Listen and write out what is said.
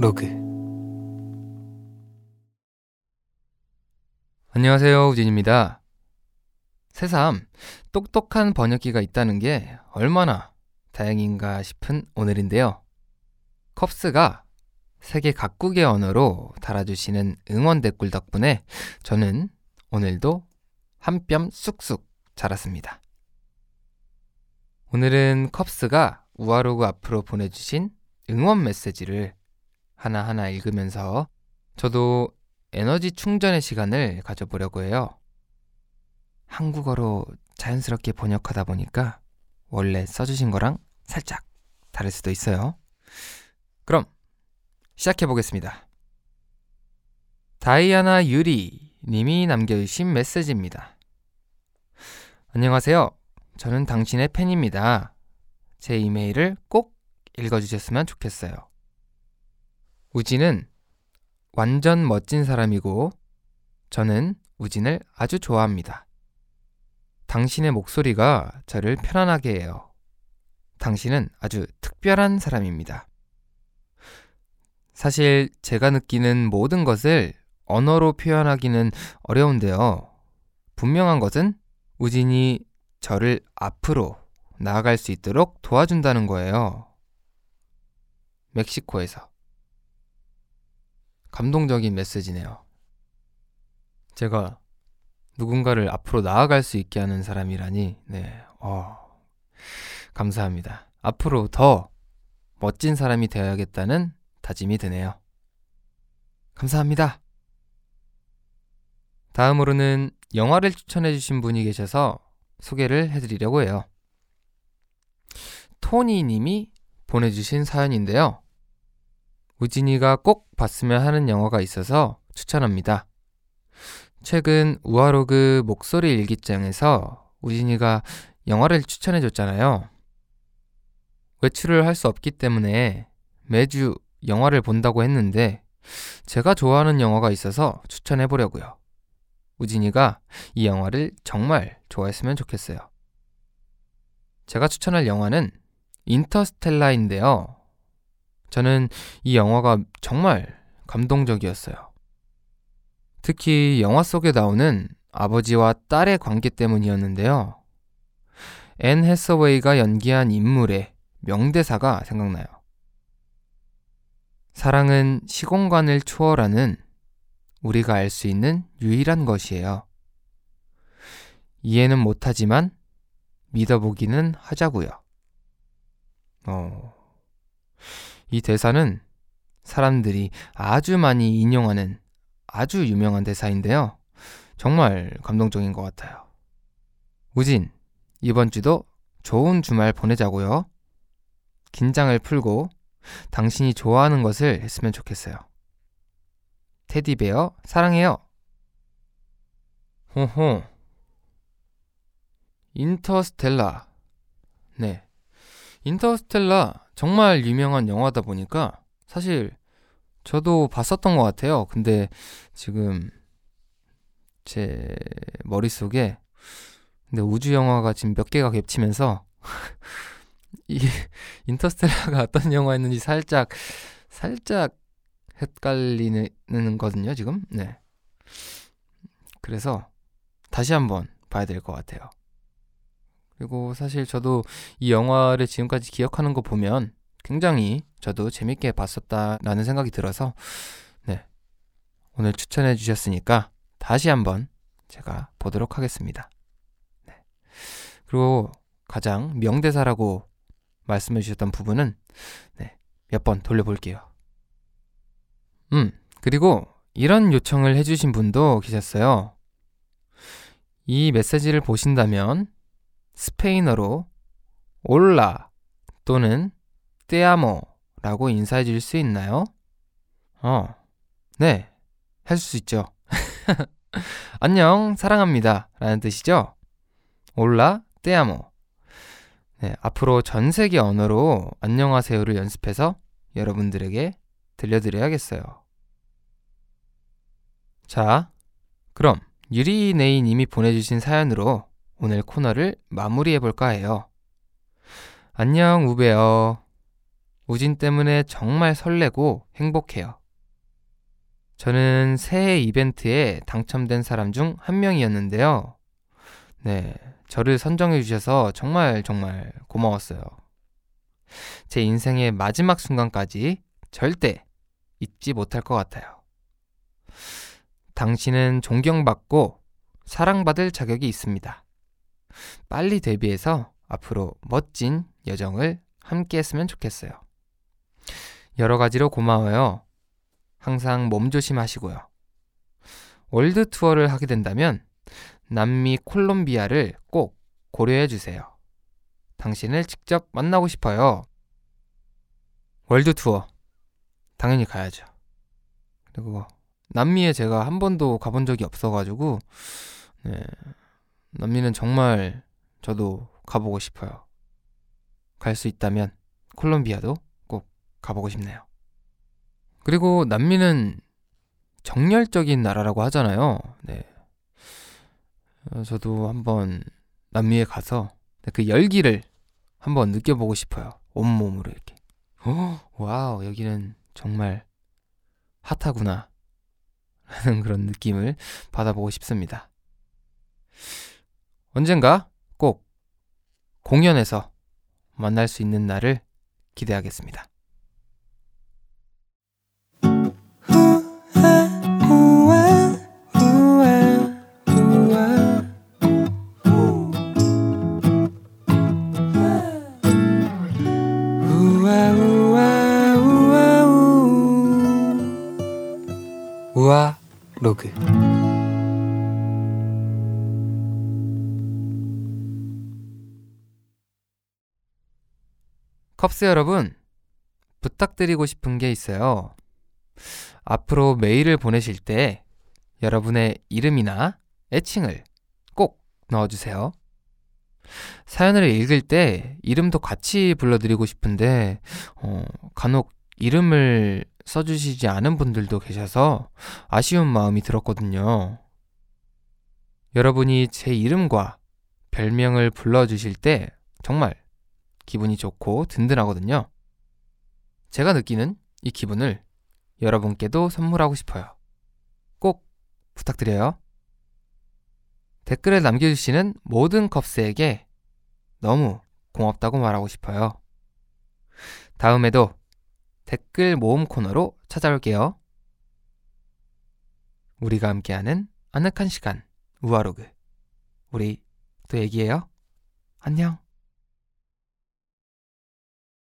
로그 안녕하세요 우진입니다. 새삼 똑똑한 번역기가 있다는 게 얼마나 다행인가 싶은 오늘인데요. 컵스가 세계 각국의 언어로 달아주시는 응원 댓글 덕분에 저는 오늘도 한 뼘 쑥쑥 자랐습니다. 오늘은 컵스가 우아로그 앞으로 보내주신 응원 메시지를 하나하나 읽으면서 저도 에너지 충전의 시간을 가져보려고 해요. 한국어로 자연스럽게 번역하다 보니까 원래 써주신 거랑 살짝 다를 수도 있어요. 그럼 시작해 보겠습니다. 다이아나 유리 님이 남겨주신 메시지입니다. 안녕하세요. 저는 당신의 팬입니다. 제 이메일을 꼭 읽어주셨으면 좋겠어요. 우진은 완전 멋진 사람이고 저는 우진을 아주 좋아합니다. 당신의 목소리가 저를 편안하게 해요. 당신은 아주 특별한 사람입니다. 사실 제가 느끼는 모든 것을 언어로 표현하기는 어려운데요. 분명한 것은 우진이 저를 앞으로 나아갈 수 있도록 도와준다는 거예요. 멕시코에서. 감동적인 메시지네요. 제가 누군가를 앞으로 나아갈 수 있게 하는 사람이라니, 네, 어, 감사합니다. 앞으로 더 멋진 사람이 되어야겠다는 다짐이 드네요. 감사합니다. 다음으로는 영화를 추천해주신 분이 계셔서 소개를 해드리려고 해요. 토니 님이 보내주신 사연인데요. 우진이가 꼭 봤으면 하는 영화가 있어서 추천합니다. 최근 우아로그 목소리 일기장에서 우진이가 영화를 추천해줬잖아요. 외출을 할 수 없기 때문에 매주 영화를 본다고 했는데 제가 좋아하는 영화가 있어서 추천해보려고요. 우진이가 이 영화를 정말 좋아했으면 좋겠어요. 제가 추천할 영화는 인터스텔라인데요. 저는 이 영화가 정말 감동적이었어요. 특히 영화 속에 나오는 아버지와 딸의 관계 때문이었는데요. 앤 해서웨이가 연기한 인물의 명대사가 생각나요. 사랑은 시공간을 초월하는 우리가 알 수 있는 유일한 것이에요. 이해는 못하지만 믿어보기는 하자고요. 어, 이 대사는 사람들이 아주 많이 인용하는 아주 유명한 대사인데요. 정말 감동적인 것 같아요. 우진, 이번 주도 좋은 주말 보내자고요. 긴장을 풀고 당신이 좋아하는 것을 했으면 좋겠어요. 테디베어 사랑해요. 호호. 인터스텔라. 네. 인터스텔라 정말 유명한 영화다 보니까 사실 저도 봤었던 것 같아요. 근데 지금 제 머릿속에 근데 우주 영화가 지금 몇 개가 겹치면서 이 인터스텔라가 어떤 영화였는지 살짝 살짝 헷갈리는 거든요, 지금. 네. 그래서 다시 한번 봐야 될 것 같아요. 그리고 사실 저도 이 영화를 지금까지 기억하는 거 보면 굉장히 저도 재밌게 봤었다라는 생각이 들어서 네. 오늘 추천해 주셨으니까 다시 한번 제가 보도록 하겠습니다. 네. 그리고 가장 명대사라고 말씀해 주셨던 부분은 네. 몇 번 돌려볼게요. 음, 그리고 이런 요청을 해주신 분도 계셨어요. 이 메시지를 보신다면 스페인어로 올라 또는 떼아모라고 인사해 줄 수 있나요? 어, 네, 할 수 있죠. 안녕, 사랑합니다. 라는 뜻이죠? 올라 떼아모. 네, 앞으로 전 세계 언어로 안녕하세요를 연습해서 여러분들에게 들려드려야겠어요. 자, 그럼 유리네이 님이 보내주신 사연으로 오늘 코너를 마무리해볼까 해요. 안녕, 우베어. 우진 때문에 정말 설레고 행복해요. 저는 새해 이벤트에 당첨된 사람 중 한 명이었는데요. 네, 저를 선정해 주셔서 정말 정말 고마웠어요. 제 인생의 마지막 순간까지 절대 잊지 못할 것 같아요. 당신은 존경받고 사랑받을 자격이 있습니다. 빨리 데뷔해서 앞으로 멋진 여정을 함께 했으면 좋겠어요. 여러 가지로 고마워요. 항상 몸 조심하시고요. 월드 투어를 하게 된다면 남미 콜롬비아를 꼭 고려해 주세요. 당신을 직접 만나고 싶어요. 월드 투어. 당연히 가야죠. 그리고 남미에 제가 한 번도 가본 적이 없어가지고, 네. 남미는 정말 저도 가보고 싶어요. 갈 수 있다면 콜롬비아도 꼭 가보고 싶네요. 그리고 남미는 정열적인 나라라고 하잖아요. 네. 어, 저도 한번 남미에 가서 그 열기를 한번 느껴보고 싶어요. 온몸으로 이렇게. 어, 와우, 여기는 정말 핫하구나. 라는 그런 느낌을 받아보고 싶습니다. 언젠가 꼭 공연에서 만날 수 있는 날을 기대하겠습니다. 우아 로그 컵스 여러분 부탁드리고 싶은 게 있어요. 앞으로 메일을 보내실 때 여러분의 이름이나 애칭을 꼭 넣어주세요. 사연을 읽을 때 이름도 같이 불러드리고 싶은데, 어, 간혹 이름을 써주시지 않은 분들도 계셔서 아쉬운 마음이 들었거든요. 여러분이 제 이름과 별명을 불러주실 때 정말 기분이 좋고 든든하거든요. 제가 느끼는 이 기분을 여러분께도 선물하고 싶어요. 꼭 부탁드려요. 댓글을 남겨주시는 모든 컵스에게 너무 고맙다고 말하고 싶어요. 다음에도 댓글 모음 코너로 찾아올게요. 우리가 함께하는 아늑한 시간, 우아로그. 우리 또 얘기해요. 안녕.